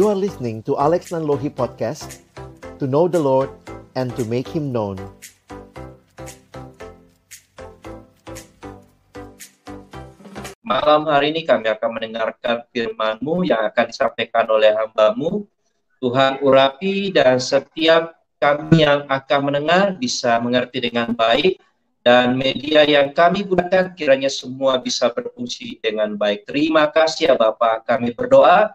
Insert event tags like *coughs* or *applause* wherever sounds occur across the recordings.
You are listening to Alex Nanlohi Podcast To know the Lord and to make Him known Malam hari ini kami akan mendengarkan firman-Mu yang akan disampaikan oleh hamba-Mu. Tuhan urapi dan setiap kami yang akan mendengar bisa mengerti dengan baik dan media yang kami gunakan kiranya semua bisa berfungsi dengan baik. Terima kasih ya Bapak. Kami berdoa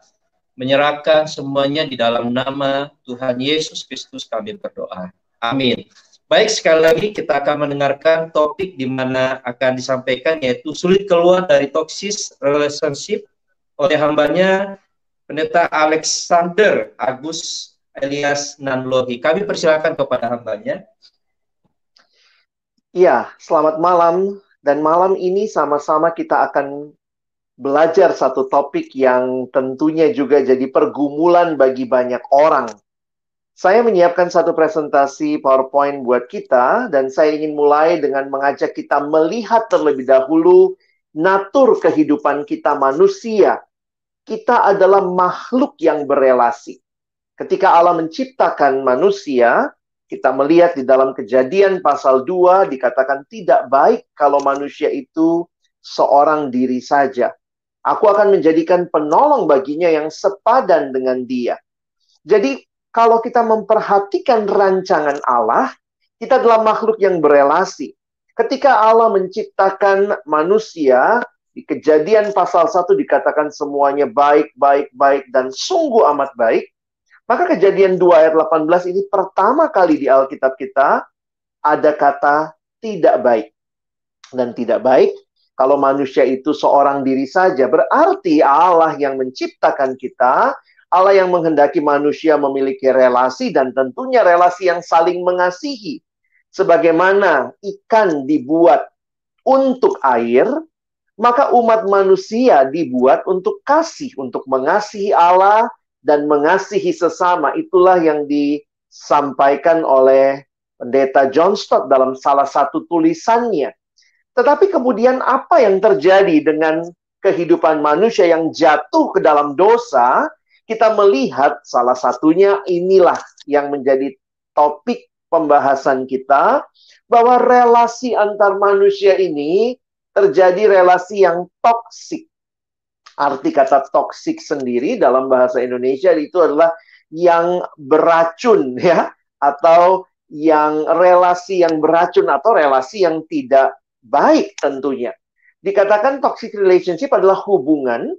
menyerahkan semuanya di dalam nama Tuhan Yesus Kristus kami berdoa. Amin. Baik, sekali lagi kita akan mendengarkan topik di mana akan disampaikan yaitu sulit keluar dari toxic relationship oleh hambanya Pendeta Alexander Agus Elias Nanlohi. Kami persilakan kepada hambanya. Iya, selamat malam. Dan malam ini sama-sama kita akan belajar satu topik yang tentunya juga jadi pergumulan bagi banyak orang. Saya menyiapkan satu presentasi PowerPoint buat kita, dan saya ingin mulai dengan mengajak kita melihat terlebih dahulu natur kehidupan kita manusia. Kita adalah makhluk yang berelasi. Ketika Allah menciptakan manusia, kita melihat di dalam kejadian pasal 2 dikatakan tidak baik kalau manusia itu seorang diri saja. Aku akan menjadikan penolong baginya yang sepadan dengan dia. Jadi kalau kita memperhatikan rancangan Allah, kita adalah makhluk yang berelasi. Ketika Allah menciptakan manusia, di kejadian pasal 1 dikatakan semuanya baik, baik, baik, dan sungguh amat baik. Maka kejadian 2 ayat 18 ini pertama kali di Alkitab kita ada kata tidak baik. Dan tidak baik kalau manusia itu seorang diri saja. Berarti Allah yang menciptakan kita, Allah yang menghendaki manusia memiliki relasi dan tentunya relasi yang saling mengasihi. Sebagaimana ikan dibuat untuk air, maka umat manusia dibuat untuk kasih, untuk mengasihi Allah, dan mengasihi sesama. Itulah yang disampaikan oleh pendeta John Stott dalam salah satu tulisannya. Tetapi kemudian apa yang terjadi dengan kehidupan manusia yang jatuh ke dalam dosa, kita melihat salah satunya inilah yang menjadi topik pembahasan kita bahwa relasi antar manusia ini terjadi relasi yang toksik. Arti kata toksik sendiri dalam bahasa Indonesia itu adalah yang beracun ya atau yang relasi yang beracun atau relasi yang tidak baik tentunya. Dikatakan toxic relationship adalah hubungan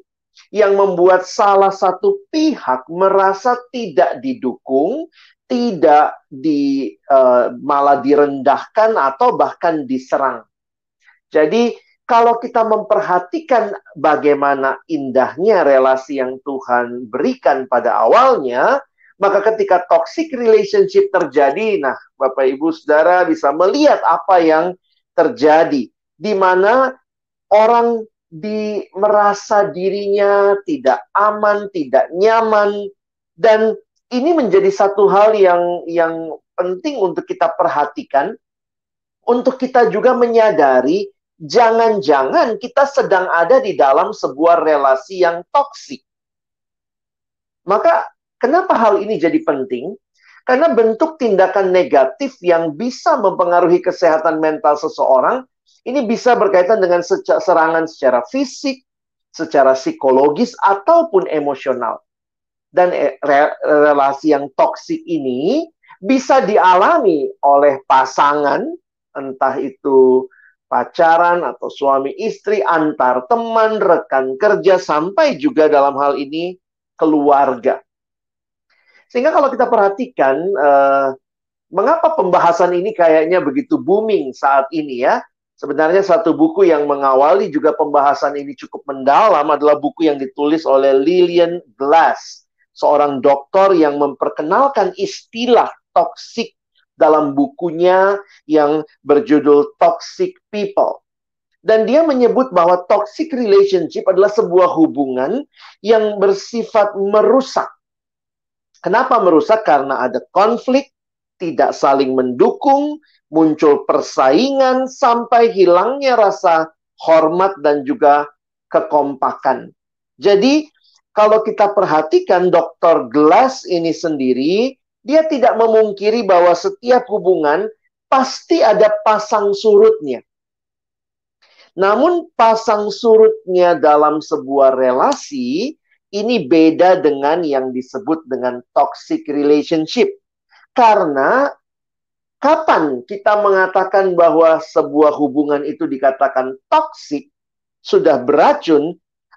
yang membuat salah satu pihak merasa tidak didukung, tidak di uh, malah direndahkan atau bahkan diserang. Jadi kalau kita memperhatikan bagaimana indahnya relasi yang Tuhan berikan pada awalnya, maka ketika toxic relationship terjadi, nah Bapak Ibu Saudara bisa melihat apa yang terjadi di mana orang di merasa dirinya tidak aman, tidak nyaman dan ini menjadi satu hal yang yang penting untuk kita perhatikan untuk kita juga menyadari jangan-jangan kita sedang ada di dalam sebuah relasi yang toksik. Maka kenapa hal ini jadi penting? Karena bentuk tindakan negatif yang bisa mempengaruhi kesehatan mental seseorang ini bisa berkaitan dengan serangan secara fisik, secara psikologis ataupun emosional. Dan eh, relasi yang toksik ini bisa dialami oleh pasangan, entah itu pacaran atau suami istri, antar teman, rekan kerja, sampai juga dalam hal ini keluarga. Sehingga kalau kita perhatikan, eh, mengapa pembahasan ini kayaknya begitu booming saat ini ya? Sebenarnya satu buku yang mengawali juga pembahasan ini cukup mendalam adalah buku yang ditulis oleh Lillian Glass, seorang dokter yang memperkenalkan istilah toxic dalam bukunya yang berjudul Toxic People. Dan dia menyebut bahwa toxic relationship adalah sebuah hubungan yang bersifat merusak. Kenapa merusak? Karena ada konflik, tidak saling mendukung, muncul persaingan sampai hilangnya rasa hormat dan juga kekompakan. Jadi kalau kita perhatikan Dr. Glass ini sendiri, dia tidak memungkiri bahwa setiap hubungan pasti ada pasang surutnya. Namun pasang surutnya dalam sebuah relasi ini beda dengan yang disebut dengan toxic relationship. Karena kapan kita mengatakan bahwa sebuah hubungan itu dikatakan toxic, sudah beracun,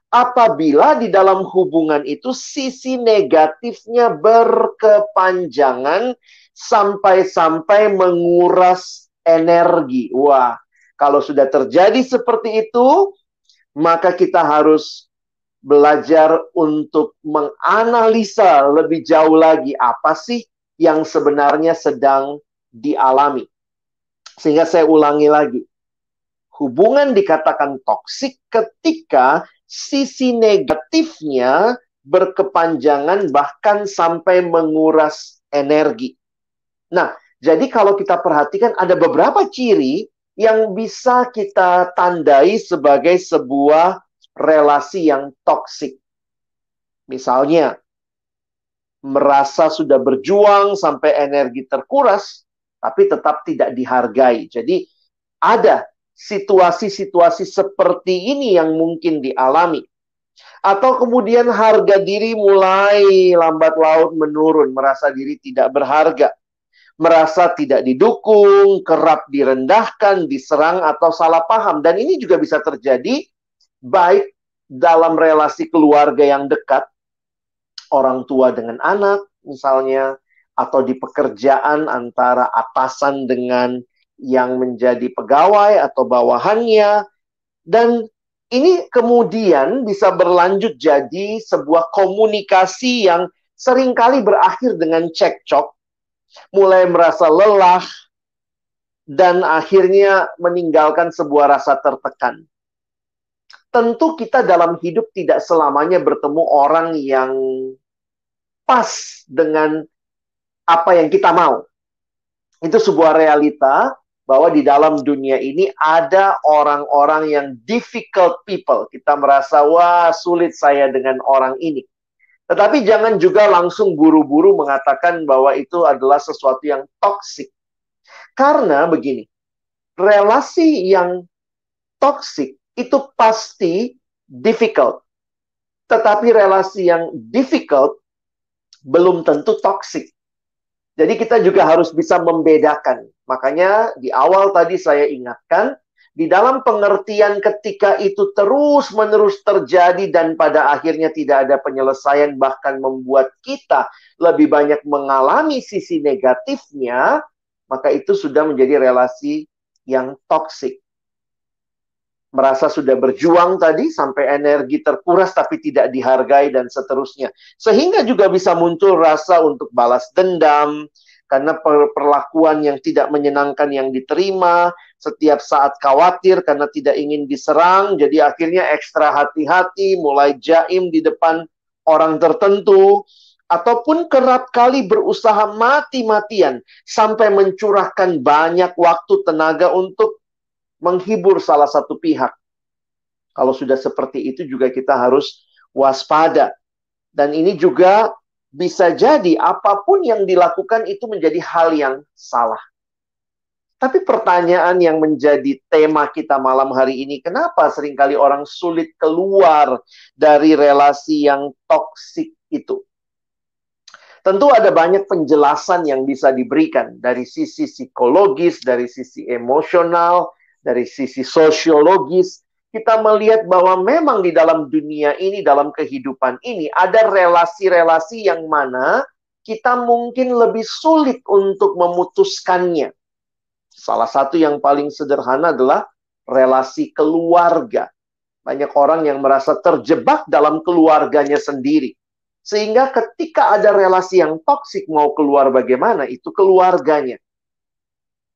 apabila di dalam hubungan itu sisi negatifnya berkepanjangan sampai-sampai menguras energi. Wah, kalau sudah terjadi seperti itu, maka kita harus belajar untuk menganalisa lebih jauh lagi apa sih yang sebenarnya sedang dialami. Sehingga saya ulangi lagi. Hubungan dikatakan toksik ketika sisi negatifnya berkepanjangan bahkan sampai menguras energi. Nah, jadi kalau kita perhatikan ada beberapa ciri yang bisa kita tandai sebagai sebuah relasi yang toksik. Misalnya, merasa sudah berjuang sampai energi terkuras, tapi tetap tidak dihargai. Jadi, ada situasi-situasi seperti ini yang mungkin dialami. Atau kemudian harga diri mulai lambat laut menurun, merasa diri tidak berharga. Merasa tidak didukung, kerap direndahkan, diserang, atau salah paham. Dan ini juga bisa terjadi baik dalam relasi keluarga yang dekat, orang tua dengan anak misalnya, atau di pekerjaan antara atasan dengan yang menjadi pegawai atau bawahannya dan ini kemudian bisa berlanjut jadi sebuah komunikasi yang sering kali berakhir dengan cekcok, mulai merasa lelah, dan akhirnya meninggalkan sebuah rasa tertekan. Tentu kita dalam hidup tidak selamanya bertemu orang yang pas dengan apa yang kita mau. Itu sebuah realita bahwa di dalam dunia ini ada orang-orang yang difficult people. Kita merasa, wah sulit saya dengan orang ini. Tetapi jangan juga langsung buru-buru mengatakan bahwa itu adalah sesuatu yang toksik. Karena begini, relasi yang toksik itu pasti difficult. Tetapi relasi yang difficult belum tentu toksik. Jadi kita juga harus bisa membedakan. Makanya di awal tadi saya ingatkan, di dalam pengertian ketika itu terus-menerus terjadi dan pada akhirnya tidak ada penyelesaian bahkan membuat kita lebih banyak mengalami sisi negatifnya, maka itu sudah menjadi relasi yang toksik. Merasa sudah berjuang tadi sampai energi terkuras tapi tidak dihargai dan seterusnya. Sehingga juga bisa muncul rasa untuk balas dendam, karena perlakuan yang tidak menyenangkan yang diterima, setiap saat khawatir karena tidak ingin diserang, jadi akhirnya ekstra hati-hati, mulai jaim di depan orang tertentu, ataupun kerap kali berusaha mati-matian sampai mencurahkan banyak waktu tenaga untuk menghibur salah satu pihak. Kalau sudah seperti itu juga kita harus waspada. Dan ini juga bisa jadi apa pun yang dilakukan itu menjadi hal yang salah. Tapi pertanyaan yang menjadi tema kita malam hari ini, kenapa sering kali orang sulit keluar dari relasi yang toksik itu? Tentu ada banyak penjelasan yang bisa diberikan dari sisi psikologis, dari sisi emosional, dari sisi sosiologis, kita melihat bahwa memang di dalam dunia ini, dalam kehidupan ini, ada relasi-relasi yang mana kita mungkin lebih sulit untuk memutuskannya. Salah satu yang paling sederhana adalah relasi keluarga. Banyak orang yang merasa terjebak dalam keluarganya sendiri. Sehingga ketika ada relasi yang toksik mau keluar bagaimana, itu keluarganya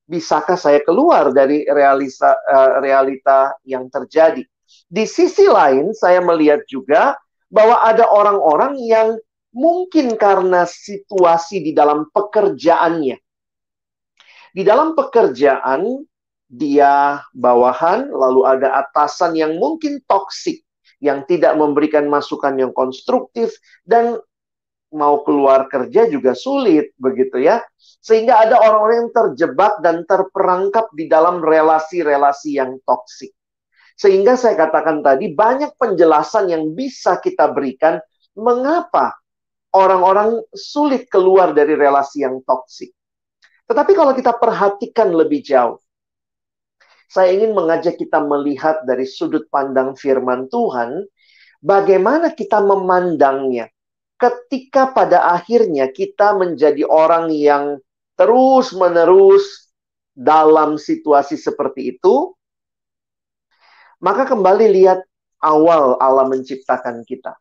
bisakah saya keluar dari realisa, uh, realita yang terjadi? Di sisi lain, saya melihat juga bahwa ada orang-orang yang mungkin karena situasi di dalam pekerjaannya. Di dalam pekerjaan, dia bawahan, lalu ada atasan yang mungkin toksik, yang tidak memberikan masukan yang konstruktif dan mau keluar kerja juga sulit begitu ya. Sehingga ada orang-orang yang terjebak dan terperangkap di dalam relasi-relasi yang toksik. Sehingga saya katakan tadi banyak penjelasan yang bisa kita berikan mengapa orang-orang sulit keluar dari relasi yang toksik. Tetapi kalau kita perhatikan lebih jauh, saya ingin mengajak kita melihat dari sudut pandang firman Tuhan, bagaimana kita memandangnya ketika pada akhirnya kita menjadi orang yang terus-menerus dalam situasi seperti itu, maka kembali lihat awal Allah menciptakan kita.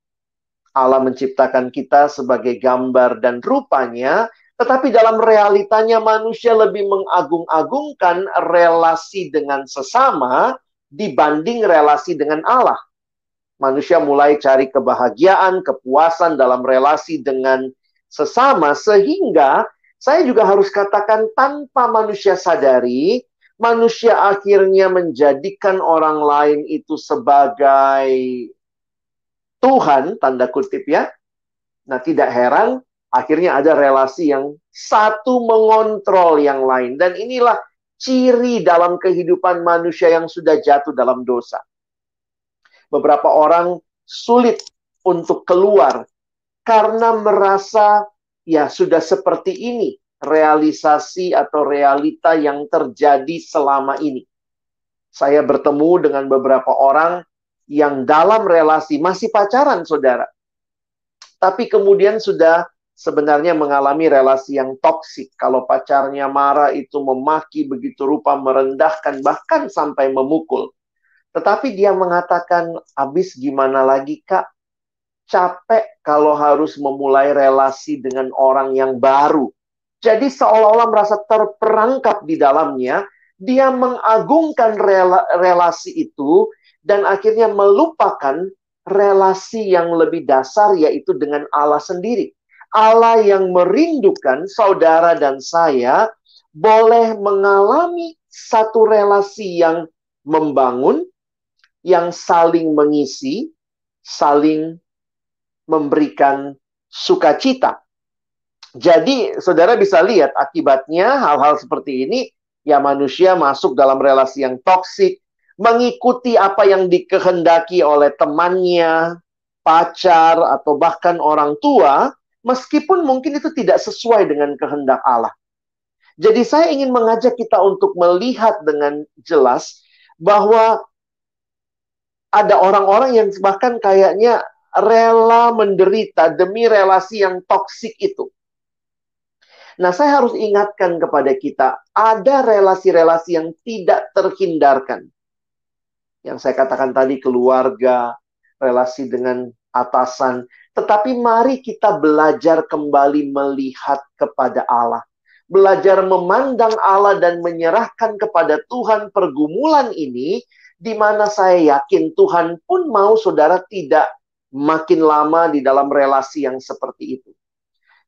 Allah menciptakan kita sebagai gambar dan rupanya, tetapi dalam realitanya manusia lebih mengagung-agungkan relasi dengan sesama dibanding relasi dengan Allah manusia mulai cari kebahagiaan, kepuasan dalam relasi dengan sesama sehingga saya juga harus katakan tanpa manusia sadari, manusia akhirnya menjadikan orang lain itu sebagai Tuhan, tanda kutip ya. Nah, tidak heran akhirnya ada relasi yang satu mengontrol yang lain. Dan inilah ciri dalam kehidupan manusia yang sudah jatuh dalam dosa beberapa orang sulit untuk keluar karena merasa ya sudah seperti ini realisasi atau realita yang terjadi selama ini. Saya bertemu dengan beberapa orang yang dalam relasi masih pacaran, saudara. Tapi kemudian sudah sebenarnya mengalami relasi yang toksik. Kalau pacarnya marah itu memaki begitu rupa merendahkan bahkan sampai memukul. Tetapi dia mengatakan, habis gimana lagi kak? Capek kalau harus memulai relasi dengan orang yang baru. Jadi seolah-olah merasa terperangkap di dalamnya, dia mengagungkan rela relasi itu dan akhirnya melupakan relasi yang lebih dasar yaitu dengan Allah sendiri. Allah yang merindukan saudara dan saya boleh mengalami satu relasi yang membangun, yang saling mengisi, saling memberikan sukacita. Jadi, saudara bisa lihat akibatnya hal-hal seperti ini, ya manusia masuk dalam relasi yang toksik, mengikuti apa yang dikehendaki oleh temannya, pacar, atau bahkan orang tua, meskipun mungkin itu tidak sesuai dengan kehendak Allah. Jadi saya ingin mengajak kita untuk melihat dengan jelas bahwa ada orang-orang yang bahkan kayaknya rela menderita demi relasi yang toksik itu. Nah, saya harus ingatkan kepada kita, ada relasi-relasi yang tidak terhindarkan. Yang saya katakan tadi, keluarga, relasi dengan atasan. Tetapi mari kita belajar kembali melihat kepada Allah. Belajar memandang Allah dan menyerahkan kepada Tuhan pergumulan ini di mana saya yakin Tuhan pun mau saudara tidak makin lama di dalam relasi yang seperti itu.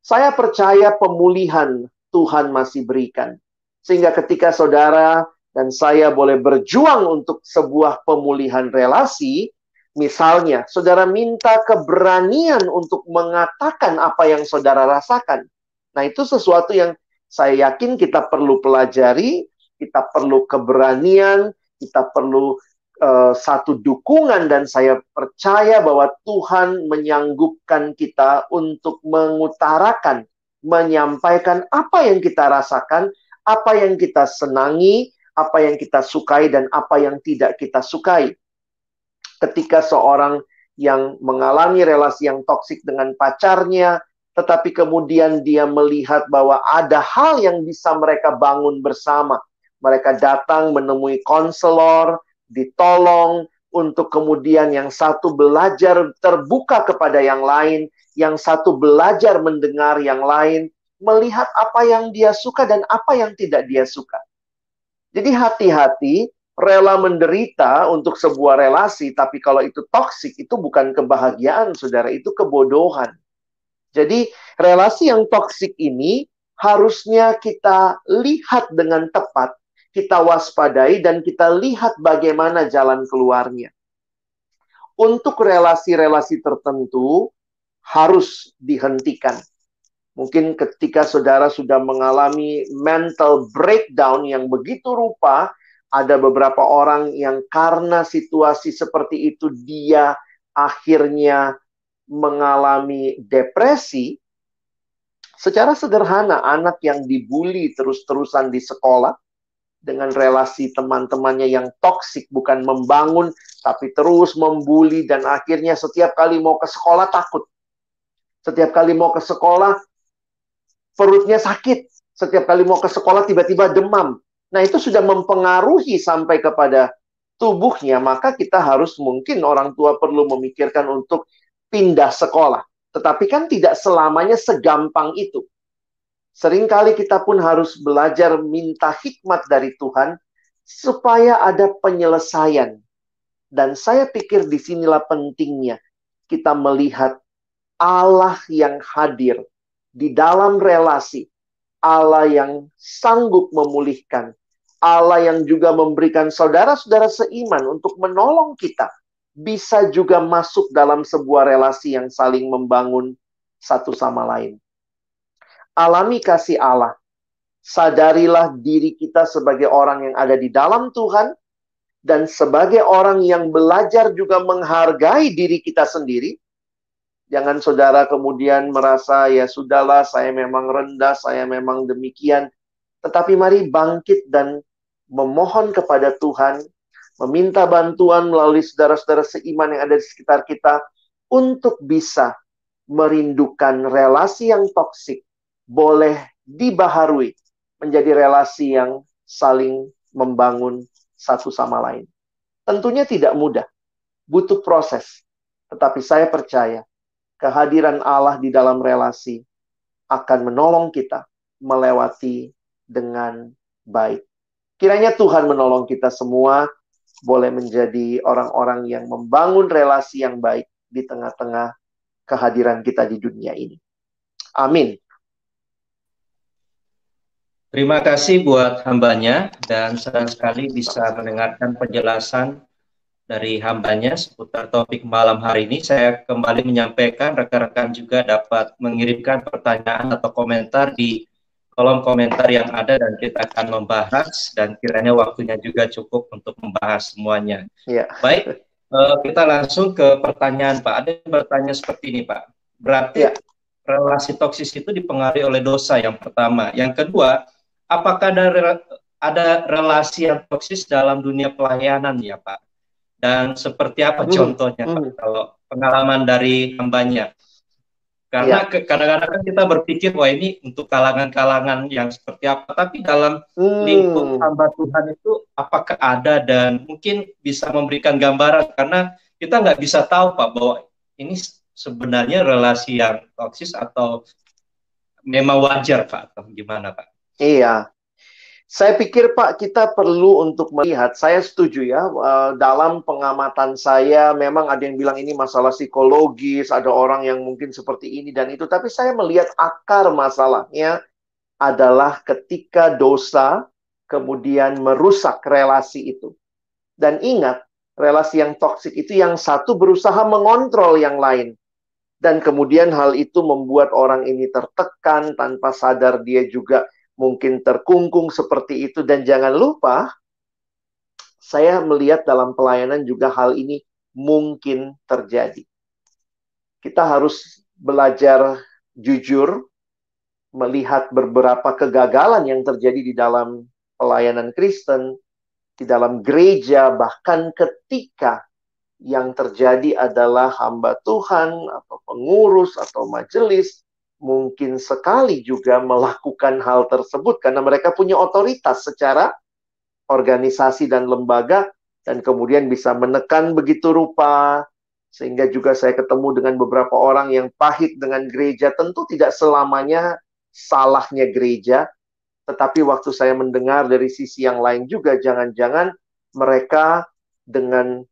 Saya percaya pemulihan Tuhan masih berikan. Sehingga ketika saudara dan saya boleh berjuang untuk sebuah pemulihan relasi, misalnya saudara minta keberanian untuk mengatakan apa yang saudara rasakan. Nah, itu sesuatu yang saya yakin kita perlu pelajari, kita perlu keberanian, kita perlu uh, satu dukungan dan saya percaya bahwa Tuhan menyanggupkan kita untuk mengutarakan, menyampaikan apa yang kita rasakan, apa yang kita senangi, apa yang kita sukai dan apa yang tidak kita sukai. Ketika seorang yang mengalami relasi yang toksik dengan pacarnya, tetapi kemudian dia melihat bahwa ada hal yang bisa mereka bangun bersama. Mereka datang menemui konselor, ditolong untuk kemudian yang satu belajar terbuka kepada yang lain, yang satu belajar mendengar yang lain, melihat apa yang dia suka dan apa yang tidak dia suka. Jadi hati-hati, rela menderita untuk sebuah relasi, tapi kalau itu toksik, itu bukan kebahagiaan, saudara, itu kebodohan. Jadi relasi yang toksik ini harusnya kita lihat dengan tepat kita waspadai dan kita lihat bagaimana jalan keluarnya. untuk relasi-relasi tertentu harus dihentikan. Mungkin ketika saudara sudah mengalami mental breakdown yang begitu rupa, ada beberapa orang yang karena situasi seperti itu dia akhirnya mengalami depresi. Secara sederhana, anak yang dibully terus-terusan di sekolah dengan relasi teman-temannya yang toksik, bukan membangun, tapi terus membuli, dan akhirnya setiap kali mau ke sekolah takut. Setiap kali mau ke sekolah perutnya sakit. Setiap kali mau ke sekolah tiba-tiba demam. Nah, itu sudah mempengaruhi sampai kepada tubuhnya, maka kita harus mungkin orang tua perlu memikirkan untuk pindah sekolah. Tetapi kan tidak selamanya segampang itu. Seringkali kita pun harus belajar minta hikmat dari Tuhan supaya ada penyelesaian. Dan saya pikir di sinilah pentingnya kita melihat Allah yang hadir di dalam relasi, Allah yang sanggup memulihkan, Allah yang juga memberikan saudara-saudara seiman untuk menolong kita, bisa juga masuk dalam sebuah relasi yang saling membangun satu sama lain. Alami kasih Allah. Sadarilah diri kita sebagai orang yang ada di dalam Tuhan, dan sebagai orang yang belajar juga menghargai diri kita sendiri, Jangan saudara kemudian merasa ya sudahlah saya memang rendah, saya memang demikian. Tetapi mari bangkit dan memohon kepada Tuhan, meminta bantuan melalui saudara-saudara seiman yang ada di sekitar kita untuk bisa merindukan relasi yang toksik boleh dibaharui menjadi relasi yang saling membangun satu sama lain. Tentunya tidak mudah, butuh proses. Tetapi saya percaya kehadiran Allah di dalam relasi akan menolong kita melewati dengan baik. Kiranya Tuhan menolong kita semua boleh menjadi orang-orang yang membangun relasi yang baik di tengah-tengah kehadiran kita di dunia ini. Amin. Terima kasih buat hambanya dan senang sekali bisa mendengarkan penjelasan dari hambanya seputar topik malam hari ini. Saya kembali menyampaikan rekan-rekan juga dapat mengirimkan pertanyaan atau komentar di kolom komentar yang ada dan kita akan membahas dan kiranya waktunya juga cukup untuk membahas semuanya. Ya. Baik, uh, kita langsung ke pertanyaan Pak. Ada yang bertanya seperti ini Pak. Berarti ya. relasi toksis itu dipengaruhi oleh dosa yang pertama. Yang kedua, apakah ada ada relasi yang toksis dalam dunia pelayanan ya Pak? dan seperti apa hmm. contohnya hmm. Pak kalau pengalaman dari hambanya karena ya. kadang-kadang kan kita berpikir wah ini untuk kalangan-kalangan yang seperti apa tapi dalam hmm. lingkup hamba Tuhan itu apakah ada dan mungkin bisa memberikan gambaran karena kita nggak bisa tahu Pak bahwa ini sebenarnya relasi yang toksis atau memang wajar Pak atau gimana Pak? Iya, saya pikir Pak kita perlu untuk melihat, saya setuju ya, eh, dalam pengamatan saya memang ada yang bilang ini masalah psikologis, ada orang yang mungkin seperti ini dan itu, tapi saya melihat akar masalahnya adalah ketika dosa kemudian merusak relasi itu. Dan ingat, relasi yang toksik itu yang satu berusaha mengontrol yang lain. Dan kemudian hal itu membuat orang ini tertekan tanpa sadar dia juga mungkin terkungkung seperti itu dan jangan lupa saya melihat dalam pelayanan juga hal ini mungkin terjadi. Kita harus belajar jujur melihat beberapa kegagalan yang terjadi di dalam pelayanan Kristen, di dalam gereja, bahkan ketika yang terjadi adalah hamba Tuhan atau pengurus atau majelis mungkin sekali juga melakukan hal tersebut karena mereka punya otoritas secara organisasi dan lembaga dan kemudian bisa menekan begitu rupa. Sehingga juga saya ketemu dengan beberapa orang yang pahit dengan gereja. Tentu tidak selamanya salahnya gereja tetapi waktu saya mendengar dari sisi yang lain juga jangan-jangan mereka dengan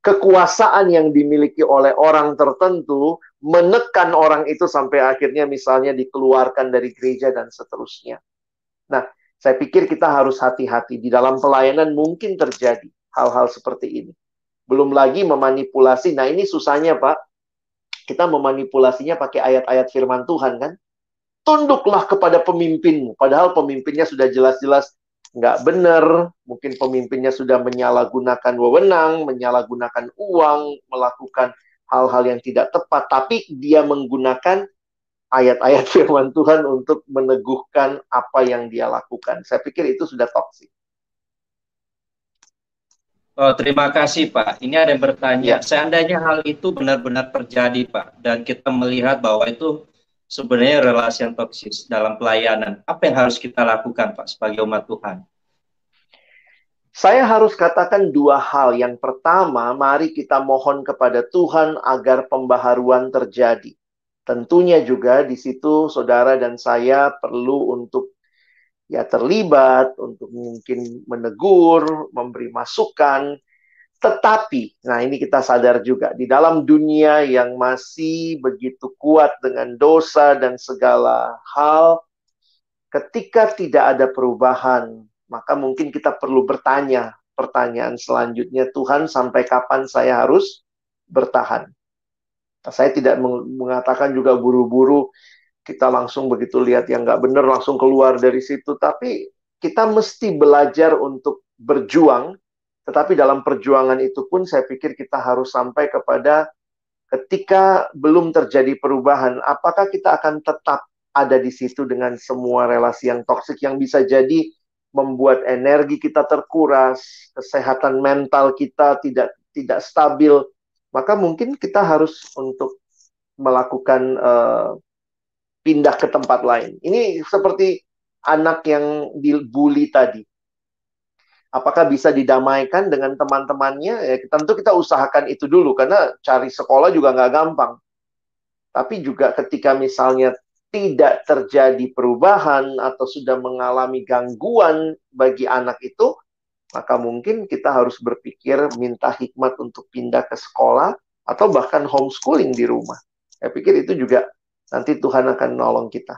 kekuasaan yang dimiliki oleh orang tertentu menekan orang itu sampai akhirnya misalnya dikeluarkan dari gereja dan seterusnya. Nah, saya pikir kita harus hati-hati di dalam pelayanan mungkin terjadi hal-hal seperti ini. Belum lagi memanipulasi. Nah, ini susahnya, Pak. Kita memanipulasinya pakai ayat-ayat firman Tuhan kan. Tunduklah kepada pemimpinmu. Padahal pemimpinnya sudah jelas-jelas nggak benar. Mungkin pemimpinnya sudah menyalahgunakan wewenang, menyalahgunakan uang, melakukan hal-hal yang tidak tepat. Tapi dia menggunakan ayat-ayat *laughs* firman Tuhan untuk meneguhkan apa yang dia lakukan. Saya pikir itu sudah toksik. Oh, terima kasih Pak. Ini ada yang bertanya, ya. seandainya hal itu benar-benar terjadi Pak, dan kita melihat bahwa itu sebenarnya relasi yang toksis dalam pelayanan, apa yang harus kita lakukan Pak sebagai umat Tuhan? Saya harus katakan dua hal. Yang pertama, mari kita mohon kepada Tuhan agar pembaharuan terjadi. Tentunya juga di situ saudara dan saya perlu untuk ya terlibat untuk mungkin menegur, memberi masukan. Tetapi, nah ini kita sadar juga di dalam dunia yang masih begitu kuat dengan dosa dan segala hal, ketika tidak ada perubahan, maka mungkin kita perlu bertanya pertanyaan selanjutnya, Tuhan sampai kapan saya harus bertahan? Nah, saya tidak mengatakan juga buru-buru kita langsung begitu lihat yang nggak benar langsung keluar dari situ. Tapi kita mesti belajar untuk berjuang. Tetapi dalam perjuangan itu pun saya pikir kita harus sampai kepada ketika belum terjadi perubahan, apakah kita akan tetap ada di situ dengan semua relasi yang toksik yang bisa jadi membuat energi kita terkuras, kesehatan mental kita tidak tidak stabil, maka mungkin kita harus untuk melakukan uh, pindah ke tempat lain. Ini seperti anak yang dibully tadi. Apakah bisa didamaikan dengan teman-temannya? Ya, tentu kita usahakan itu dulu karena cari sekolah juga nggak gampang. Tapi juga ketika misalnya tidak terjadi perubahan atau sudah mengalami gangguan bagi anak itu, maka mungkin kita harus berpikir minta hikmat untuk pindah ke sekolah atau bahkan homeschooling di rumah. Saya pikir itu juga Nanti Tuhan akan nolong kita.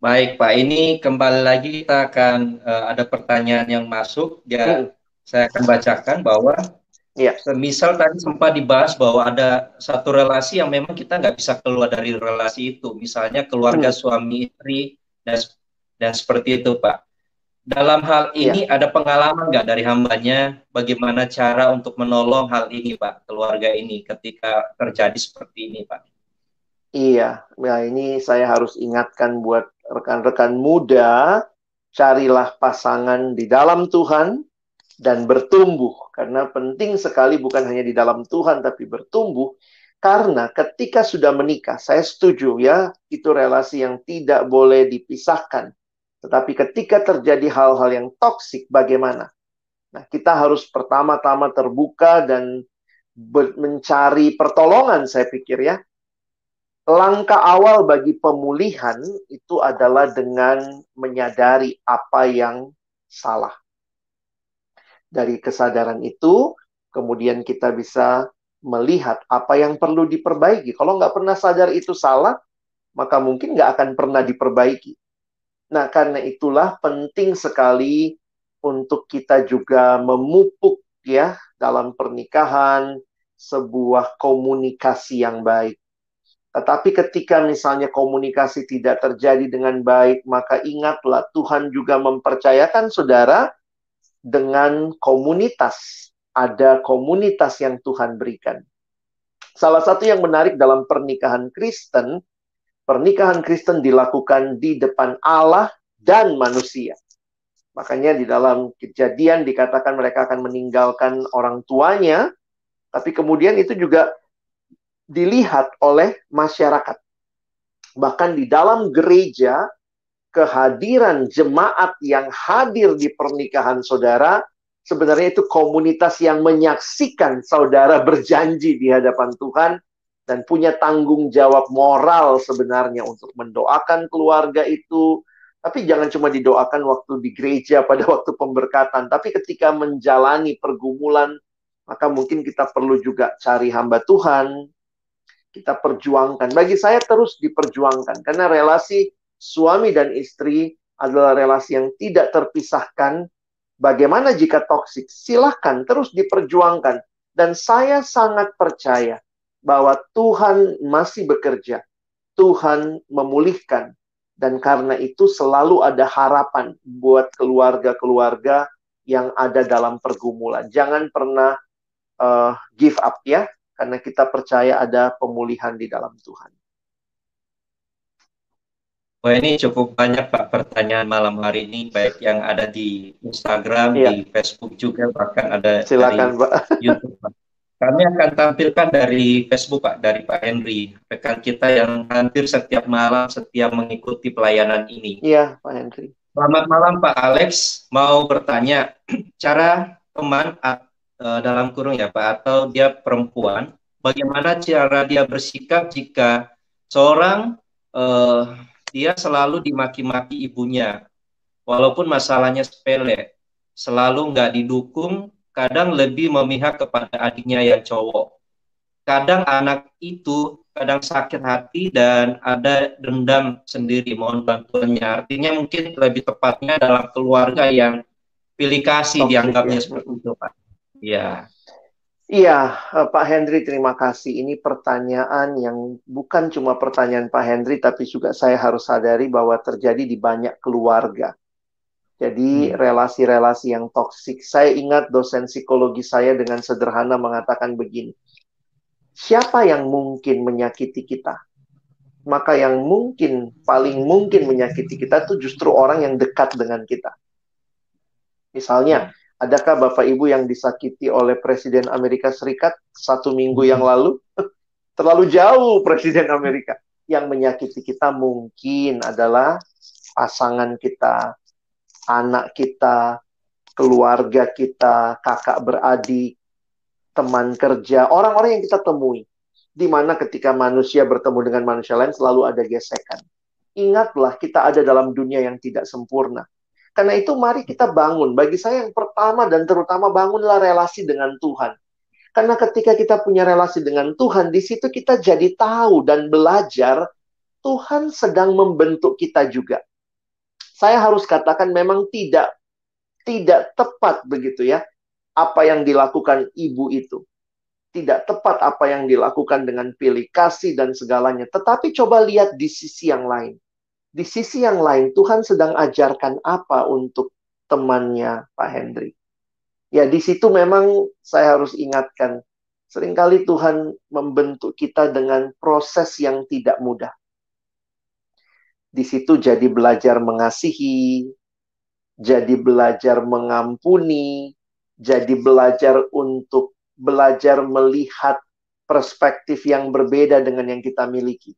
Baik Pak, ini kembali lagi kita akan uh, ada pertanyaan yang masuk. Ya, hmm. saya akan bacakan bahwa ya. misal tadi sempat dibahas bahwa ada satu relasi yang memang kita nggak bisa keluar dari relasi itu, misalnya keluarga hmm. suami istri dan dan seperti itu Pak. Dalam hal iya. ini ya. ada pengalaman nggak dari hambanya bagaimana cara untuk menolong hal ini Pak, keluarga ini ketika terjadi seperti ini Pak? Iya, ya ini saya harus ingatkan buat rekan-rekan muda, carilah pasangan di dalam Tuhan dan bertumbuh. Karena penting sekali bukan hanya di dalam Tuhan tapi bertumbuh. Karena ketika sudah menikah, saya setuju ya, itu relasi yang tidak boleh dipisahkan tetapi ketika terjadi hal-hal yang toksik, bagaimana? Nah, kita harus pertama-tama terbuka dan mencari pertolongan, saya pikir ya. Langkah awal bagi pemulihan itu adalah dengan menyadari apa yang salah. Dari kesadaran itu, kemudian kita bisa melihat apa yang perlu diperbaiki. Kalau nggak pernah sadar itu salah, maka mungkin nggak akan pernah diperbaiki. Nah, karena itulah penting sekali untuk kita juga memupuk ya dalam pernikahan sebuah komunikasi yang baik. Tetapi ketika misalnya komunikasi tidak terjadi dengan baik, maka ingatlah Tuhan juga mempercayakan saudara dengan komunitas. Ada komunitas yang Tuhan berikan. Salah satu yang menarik dalam pernikahan Kristen pernikahan Kristen dilakukan di depan Allah dan manusia. Makanya di dalam kejadian dikatakan mereka akan meninggalkan orang tuanya, tapi kemudian itu juga dilihat oleh masyarakat. Bahkan di dalam gereja, kehadiran jemaat yang hadir di pernikahan saudara, sebenarnya itu komunitas yang menyaksikan saudara berjanji di hadapan Tuhan dan punya tanggung jawab moral sebenarnya untuk mendoakan keluarga itu. Tapi jangan cuma didoakan waktu di gereja pada *laughs* waktu pemberkatan, tapi ketika menjalani pergumulan, maka mungkin kita perlu juga cari hamba Tuhan, kita perjuangkan. Bagi saya terus diperjuangkan karena relasi suami dan istri adalah relasi yang tidak terpisahkan Bagaimana jika toksik? Silahkan terus diperjuangkan. Dan saya sangat percaya bahwa Tuhan masih bekerja. Tuhan memulihkan. Dan karena itu selalu ada harapan buat keluarga-keluarga yang ada dalam pergumulan. Jangan pernah uh, give up ya, karena kita percaya ada pemulihan di dalam Tuhan. Wah ini cukup banyak Pak pertanyaan malam hari ini baik yang ada di Instagram, ya. di Facebook juga bahkan ada Silakan, dari Pak. *laughs* YouTube Pak. Kami akan tampilkan dari Facebook Pak, dari Pak Henry, rekan kita yang hampir setiap malam setiap mengikuti pelayanan ini. Iya, Pak Henry. Selamat malam Pak Alex, mau bertanya *clears throat* cara teman uh, dalam kurung ya Pak atau dia perempuan, bagaimana cara dia bersikap jika seorang uh, dia selalu dimaki-maki ibunya, walaupun masalahnya sepele, selalu nggak didukung, kadang lebih memihak kepada adiknya yang cowok. Kadang anak itu kadang sakit hati dan ada dendam sendiri mohon bantuannya. Artinya mungkin lebih tepatnya dalam keluarga yang pilih kasih dianggapnya ya. seperti itu Pak. Ya. Iya, eh, Pak Hendri, terima kasih. Ini pertanyaan yang bukan cuma pertanyaan Pak Hendri, tapi juga saya harus sadari bahwa terjadi di banyak keluarga. Jadi, hmm. relasi-relasi yang toksik. Saya ingat dosen psikologi saya dengan sederhana mengatakan begini: siapa yang mungkin menyakiti kita? Maka yang mungkin, paling mungkin menyakiti kita itu justru orang yang dekat dengan kita. Misalnya, Adakah Bapak Ibu yang disakiti oleh Presiden Amerika Serikat satu minggu yang lalu? *laughs* Terlalu jauh Presiden Amerika. Yang menyakiti kita mungkin adalah pasangan kita, anak kita, keluarga kita, kakak beradik, teman kerja, orang-orang yang kita temui. Di mana ketika manusia bertemu dengan manusia lain selalu ada gesekan. Ingatlah kita ada dalam dunia yang tidak sempurna karena itu mari kita bangun. Bagi saya yang pertama dan terutama bangunlah relasi dengan Tuhan. Karena ketika kita punya relasi dengan Tuhan, di situ kita jadi tahu dan belajar Tuhan sedang membentuk kita juga. Saya harus katakan memang tidak tidak tepat begitu ya apa yang dilakukan ibu itu. Tidak tepat apa yang dilakukan dengan pilih kasih dan segalanya. Tetapi coba lihat di sisi yang lain di sisi yang lain, Tuhan sedang ajarkan apa untuk temannya Pak Hendri. Ya, di situ memang saya harus ingatkan, sering kali Tuhan membentuk kita dengan proses yang tidak mudah. Di situ jadi belajar mengasihi, jadi belajar mengampuni, jadi belajar untuk belajar melihat perspektif yang berbeda dengan yang kita miliki.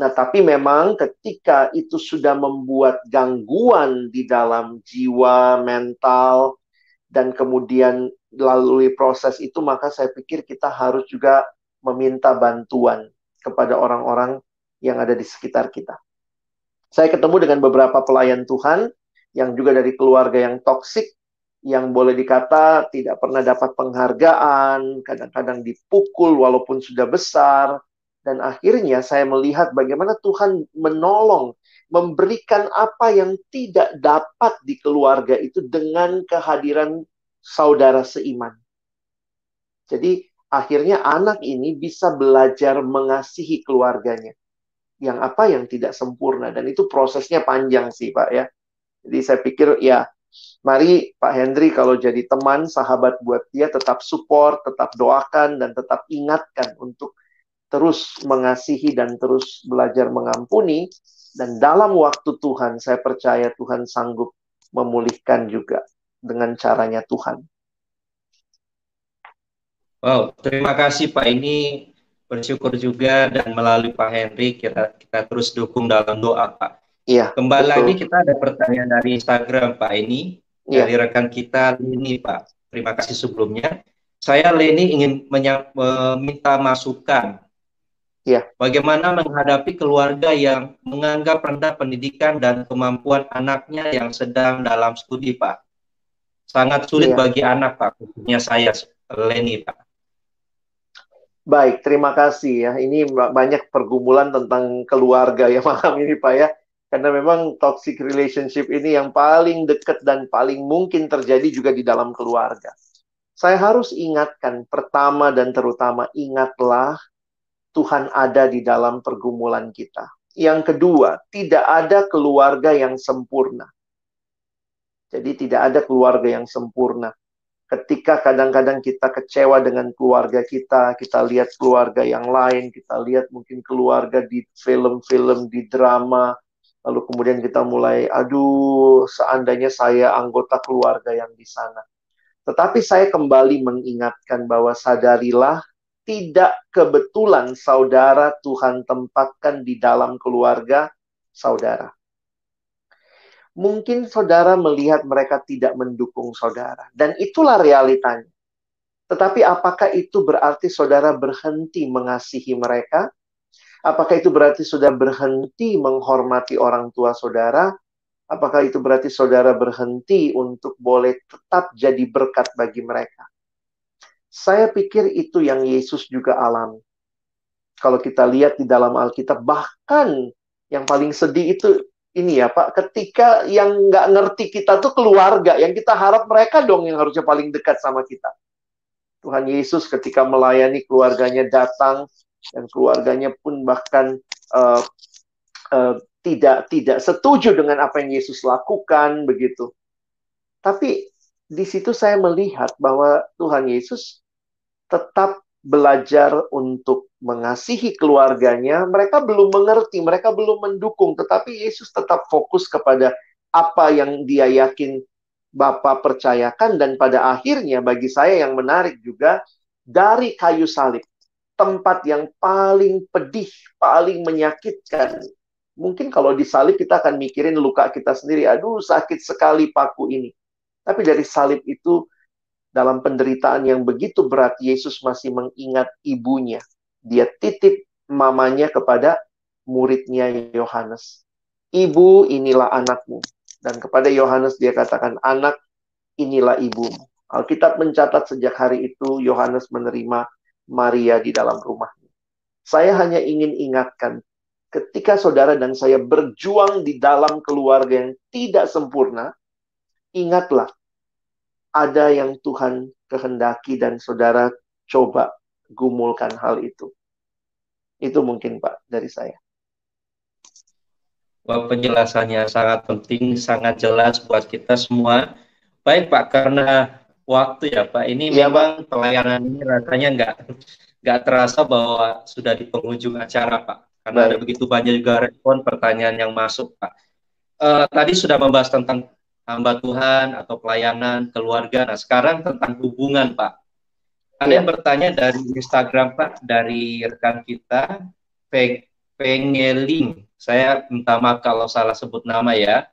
Nah, tapi memang ketika itu sudah membuat gangguan di dalam jiwa, mental, dan kemudian melalui proses itu, maka saya pikir kita harus juga meminta bantuan kepada orang-orang yang ada di sekitar kita. Saya ketemu dengan beberapa pelayan Tuhan yang juga dari keluarga yang toksik, yang boleh dikata tidak pernah dapat penghargaan, kadang-kadang dipukul walaupun sudah besar, dan akhirnya saya melihat bagaimana Tuhan menolong, memberikan apa yang tidak dapat di keluarga itu dengan kehadiran saudara seiman. Jadi akhirnya anak ini bisa belajar mengasihi keluarganya. Yang apa yang tidak sempurna dan itu prosesnya panjang sih Pak ya. Jadi saya pikir ya mari Pak Hendri kalau jadi teman, sahabat buat dia tetap support, tetap doakan dan tetap ingatkan untuk terus mengasihi dan terus belajar mengampuni dan dalam waktu Tuhan saya percaya Tuhan sanggup memulihkan juga dengan caranya Tuhan. Wow, terima kasih Pak. Ini bersyukur juga dan melalui Pak Henry kita kita terus dukung dalam doa Pak. Iya. Kembali betul. lagi kita ada pertanyaan dari Instagram Pak ini iya. dari rekan kita ini Pak. Terima kasih sebelumnya. Saya Leni ingin meminta masukan Ya. Bagaimana menghadapi keluarga yang menganggap rendah pendidikan dan kemampuan anaknya yang sedang dalam studi, Pak? Sangat sulit ya. bagi anak, Pak, khususnya saya, Leni, Pak. Baik, terima kasih ya. Ini banyak pergumulan tentang keluarga ya *laughs* malam ini, Pak ya. Karena memang toxic relationship ini yang paling dekat dan paling mungkin terjadi juga di dalam keluarga. Saya harus ingatkan pertama dan terutama ingatlah Tuhan ada di dalam pergumulan kita. Yang kedua, tidak ada keluarga yang sempurna. Jadi tidak ada keluarga yang sempurna. Ketika kadang-kadang kita kecewa dengan keluarga kita, kita lihat keluarga yang lain, kita lihat mungkin keluarga di film-film, di drama, Lalu kemudian kita mulai, aduh, seandainya saya anggota keluarga yang di sana. Tetapi saya kembali mengingatkan bahwa sadarilah tidak kebetulan saudara Tuhan tempatkan di dalam keluarga saudara. Mungkin saudara melihat mereka tidak mendukung saudara, dan itulah realitanya. Tetapi apakah itu berarti saudara berhenti mengasihi mereka? Apakah itu berarti sudah berhenti menghormati orang tua saudara? Apakah itu berarti saudara berhenti untuk boleh tetap jadi berkat bagi mereka? Saya pikir itu yang Yesus juga alami. Kalau kita lihat di dalam Alkitab, bahkan yang paling sedih itu ini ya Pak, ketika yang nggak ngerti kita tuh keluarga, yang kita harap mereka dong yang harusnya paling dekat sama kita. Tuhan Yesus ketika melayani keluarganya datang, dan keluarganya pun bahkan uh, uh, tidak tidak setuju dengan apa yang Yesus lakukan begitu. Tapi di situ saya melihat bahwa Tuhan Yesus tetap belajar untuk mengasihi keluarganya. Mereka belum mengerti, mereka belum mendukung, tetapi Yesus tetap fokus kepada apa yang dia yakin Bapak percayakan dan pada akhirnya bagi saya yang menarik juga dari kayu salib tempat yang paling pedih, paling menyakitkan. Mungkin kalau disalib kita akan mikirin luka kita sendiri, aduh sakit sekali paku ini. Tapi dari salib itu dalam penderitaan yang begitu berat, Yesus masih mengingat ibunya. Dia titip mamanya kepada muridnya Yohanes. Ibu, inilah anakmu. Dan kepada Yohanes dia katakan, anak, inilah ibumu. Alkitab mencatat sejak hari itu Yohanes menerima Maria di dalam rumahnya. Saya hanya ingin ingatkan, ketika saudara dan saya berjuang di dalam keluarga yang tidak sempurna, ingatlah, ada yang Tuhan kehendaki dan saudara coba gumulkan hal itu. Itu mungkin Pak dari saya. Wah, penjelasannya sangat penting, sangat jelas buat kita semua. Baik Pak, karena waktu ya Pak. Ini ya, memang Pak. pelayanan ini rasanya nggak nggak terasa bahwa sudah di penghujung acara Pak. Karena Baik. ada begitu banyak juga respon pertanyaan yang masuk Pak. Uh, tadi sudah membahas tentang hamba Tuhan atau pelayanan keluarga. Nah sekarang tentang hubungan Pak. Ada yang ya. bertanya dari Instagram Pak dari rekan kita Pengeling. Saya minta maaf kalau salah sebut nama ya.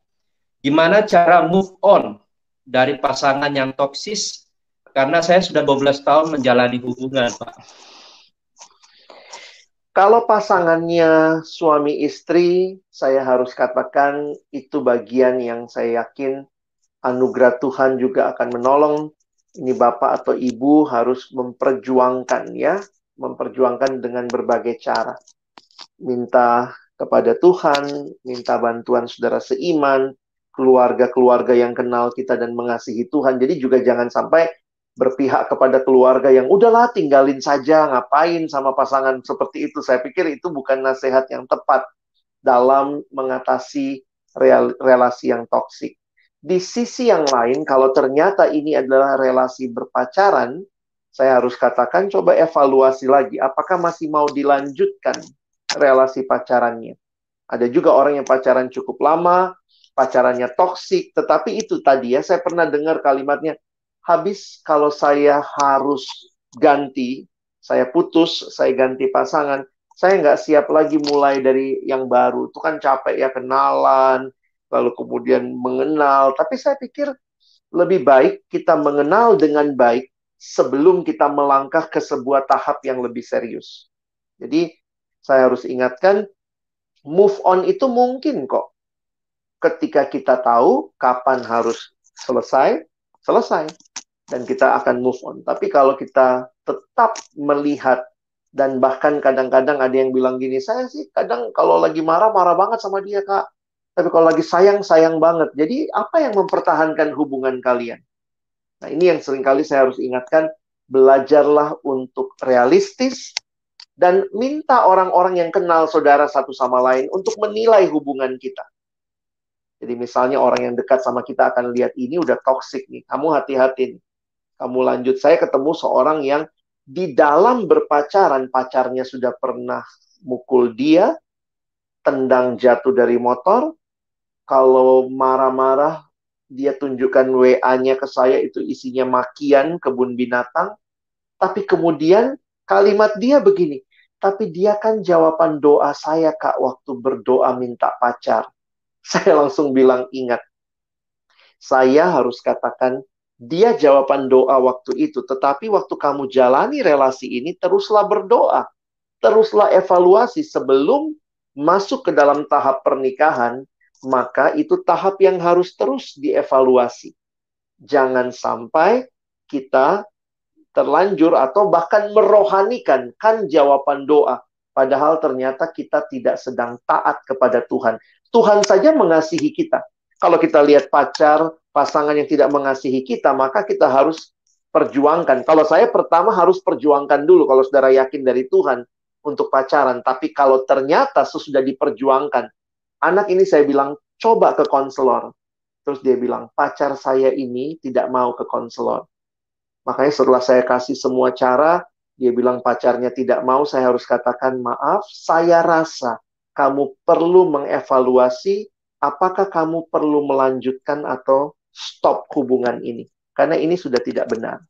Gimana cara move on dari pasangan yang toksis karena saya sudah 12 tahun menjalani hubungan, Pak. Kalau pasangannya suami istri, saya harus katakan itu bagian yang saya yakin anugerah Tuhan juga akan menolong. Ini bapak atau ibu harus memperjuangkan ya, memperjuangkan dengan berbagai cara. Minta kepada Tuhan, minta bantuan saudara seiman, keluarga-keluarga yang kenal kita dan mengasihi Tuhan. Jadi juga jangan sampai berpihak kepada keluarga yang udahlah tinggalin saja, ngapain sama pasangan seperti itu. Saya pikir itu bukan nasihat yang tepat dalam mengatasi real, relasi yang toksik. Di sisi yang lain, kalau ternyata ini adalah relasi berpacaran, saya harus katakan coba evaluasi lagi apakah masih mau dilanjutkan relasi pacarannya. Ada juga orang yang pacaran cukup lama, pacarannya toksik, tetapi itu tadi ya saya pernah dengar kalimatnya habis kalau saya harus ganti, saya putus, saya ganti pasangan, saya nggak siap lagi mulai dari yang baru. Itu kan capek ya kenalan, lalu kemudian mengenal. Tapi saya pikir lebih baik kita mengenal dengan baik sebelum kita melangkah ke sebuah tahap yang lebih serius. Jadi saya harus ingatkan, move on itu mungkin kok ketika kita tahu kapan harus selesai, selesai. Dan kita akan move on. Tapi kalau kita tetap melihat dan bahkan kadang-kadang ada yang bilang gini, saya sih kadang kalau lagi marah, marah banget sama dia, Kak. Tapi kalau lagi sayang, sayang banget. Jadi apa yang mempertahankan hubungan kalian? Nah ini yang sering kali saya harus ingatkan, belajarlah untuk realistis, dan minta orang-orang yang kenal saudara satu sama lain untuk menilai hubungan kita. Jadi misalnya orang yang dekat sama kita akan lihat ini udah toxic nih, kamu hati-hati nih. Kamu lanjut, saya ketemu seorang yang di dalam berpacaran, pacarnya sudah pernah mukul dia, tendang jatuh dari motor, kalau marah-marah dia tunjukkan WA-nya ke saya itu isinya makian kebun binatang, tapi kemudian kalimat dia begini, tapi dia kan jawaban doa saya kak waktu berdoa minta pacar. Saya langsung bilang ingat. Saya harus katakan dia jawaban doa waktu itu. Tetapi waktu kamu jalani relasi ini teruslah berdoa. Teruslah evaluasi sebelum masuk ke dalam tahap pernikahan. Maka itu tahap yang harus terus dievaluasi. Jangan sampai kita terlanjur atau bahkan merohanikan kan jawaban doa. Padahal ternyata kita tidak sedang taat kepada Tuhan. Tuhan saja mengasihi kita. Kalau kita lihat pacar, pasangan yang tidak mengasihi kita, maka kita harus perjuangkan. Kalau saya pertama harus perjuangkan dulu kalau saudara yakin dari Tuhan untuk pacaran. Tapi kalau ternyata sesudah diperjuangkan, anak ini saya bilang coba ke konselor. Terus dia bilang, pacar saya ini tidak mau ke konselor. Makanya setelah saya kasih semua cara, dia bilang pacarnya tidak mau, saya harus katakan maaf, saya rasa kamu perlu mengevaluasi apakah kamu perlu melanjutkan atau stop hubungan ini. Karena ini sudah tidak benar.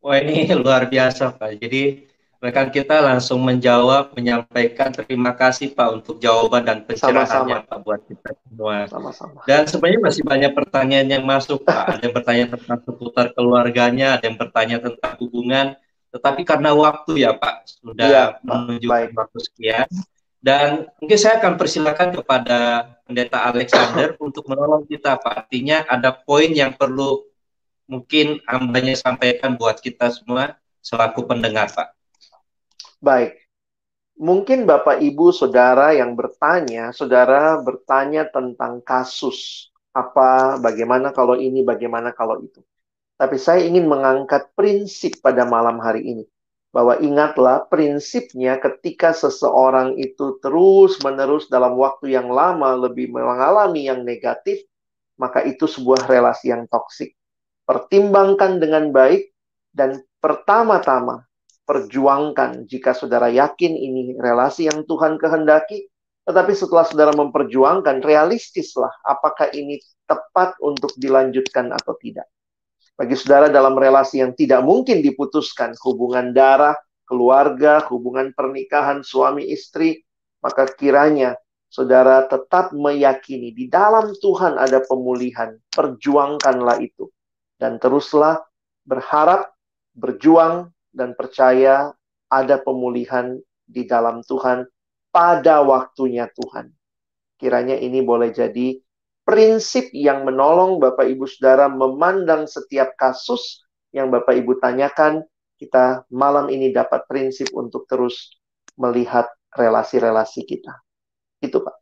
Wah ini *laughs* luar biasa Pak. Jadi rekan kita langsung menjawab, menyampaikan terima kasih Pak untuk jawaban dan pencerahannya Pak buat kita semua. Sama-sama. Dan sebenarnya masih banyak pertanyaan yang masuk Pak. Ada yang bertanya tentang seputar keluarganya, ada yang bertanya tentang hubungan. Tetapi karena waktu ya Pak sudah ya, menunjukkan waktu sekian. Dan mungkin saya akan persilakan kepada Pendeta Alexander *coughs* untuk menolong kita Pak. Artinya ada poin yang perlu mungkin hambanya sampaikan buat kita semua selaku pendengar Pak. Baik. Mungkin Bapak Ibu Saudara yang bertanya, Saudara bertanya tentang kasus apa, bagaimana kalau ini, bagaimana kalau itu. Tapi saya ingin mengangkat prinsip pada malam hari ini. Bahwa ingatlah prinsipnya ketika seseorang itu terus-menerus dalam waktu yang lama lebih mengalami yang negatif, maka itu sebuah relasi yang toksik. Pertimbangkan dengan baik dan pertama-tama perjuangkan jika saudara yakin ini relasi yang Tuhan kehendaki. Tetapi setelah saudara memperjuangkan, realistislah apakah ini tepat untuk dilanjutkan atau tidak. Bagi saudara dalam relasi yang tidak mungkin diputuskan, hubungan darah, keluarga, hubungan pernikahan suami istri, maka kiranya saudara tetap meyakini di dalam Tuhan ada pemulihan. Perjuangkanlah itu. Dan teruslah berharap, berjuang, dan percaya ada pemulihan di dalam Tuhan pada waktunya Tuhan. Kiranya ini boleh jadi prinsip yang menolong Bapak Ibu Saudara memandang setiap kasus yang Bapak Ibu tanyakan, kita malam ini dapat prinsip untuk terus melihat relasi-relasi kita. Itu Pak.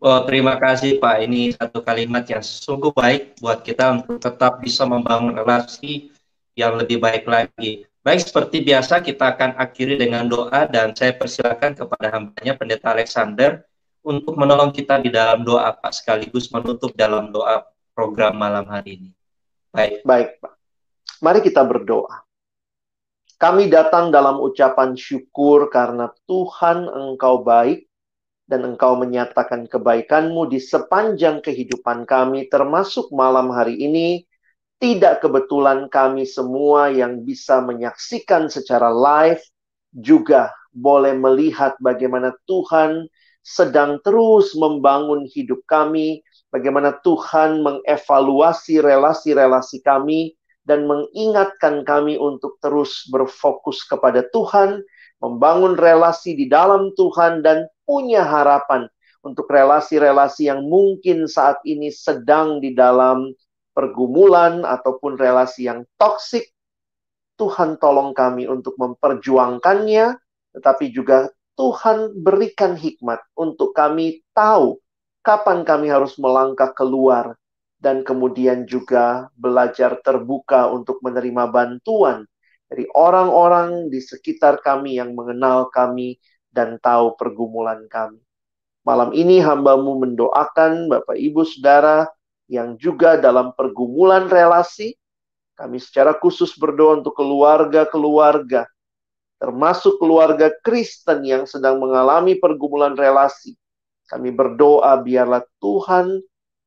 Oh, terima kasih Pak. Ini satu kalimat yang sungguh baik buat kita untuk tetap bisa membangun relasi yang lebih baik lagi. Baik, seperti biasa kita akan akhiri dengan doa dan saya persilakan kepada hambanya Pendeta Alexander untuk menolong kita di dalam doa Pak sekaligus menutup dalam doa program malam hari ini. Baik. Baik, Pak. Mari kita berdoa. Kami datang dalam ucapan syukur karena Tuhan Engkau baik dan Engkau menyatakan kebaikanmu di sepanjang kehidupan kami termasuk malam hari ini tidak kebetulan kami semua yang bisa menyaksikan secara live juga boleh melihat bagaimana Tuhan sedang terus membangun hidup kami, bagaimana Tuhan mengevaluasi relasi-relasi kami dan mengingatkan kami untuk terus berfokus kepada Tuhan, membangun relasi di dalam Tuhan dan punya harapan untuk relasi-relasi yang mungkin saat ini sedang di dalam pergumulan ataupun relasi yang toksik, Tuhan tolong kami untuk memperjuangkannya tetapi juga Tuhan berikan hikmat untuk kami tahu kapan kami harus melangkah keluar dan kemudian juga belajar terbuka untuk menerima bantuan dari orang-orang di sekitar kami yang mengenal kami dan tahu pergumulan kami. Malam ini hambamu mendoakan Bapak Ibu Saudara yang juga dalam pergumulan relasi. Kami secara khusus berdoa untuk keluarga-keluarga termasuk keluarga Kristen yang sedang mengalami pergumulan relasi. Kami berdoa biarlah Tuhan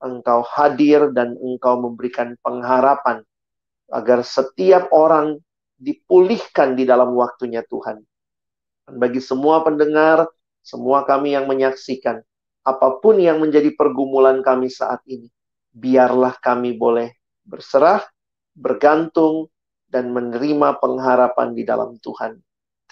Engkau hadir dan Engkau memberikan pengharapan agar setiap orang dipulihkan di dalam waktunya Tuhan. Dan bagi semua pendengar, semua kami yang menyaksikan, apa pun yang menjadi pergumulan kami saat ini, biarlah kami boleh berserah, bergantung, dan menerima pengharapan di dalam Tuhan.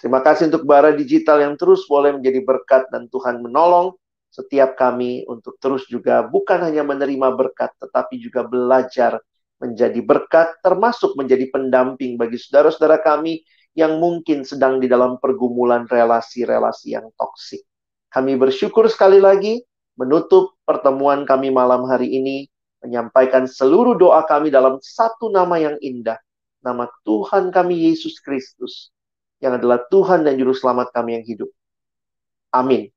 Terima kasih untuk bara digital yang terus boleh menjadi berkat dan Tuhan menolong setiap kami untuk terus juga bukan hanya menerima berkat tetapi juga belajar menjadi berkat termasuk menjadi pendamping bagi saudara-saudara kami yang mungkin sedang di dalam pergumulan relasi-relasi yang toksik. Kami bersyukur sekali lagi menutup pertemuan kami malam hari ini menyampaikan seluruh doa kami dalam satu nama yang indah, nama Tuhan kami Yesus Kristus yang adalah Tuhan dan Juru Selamat kami yang hidup. Amin.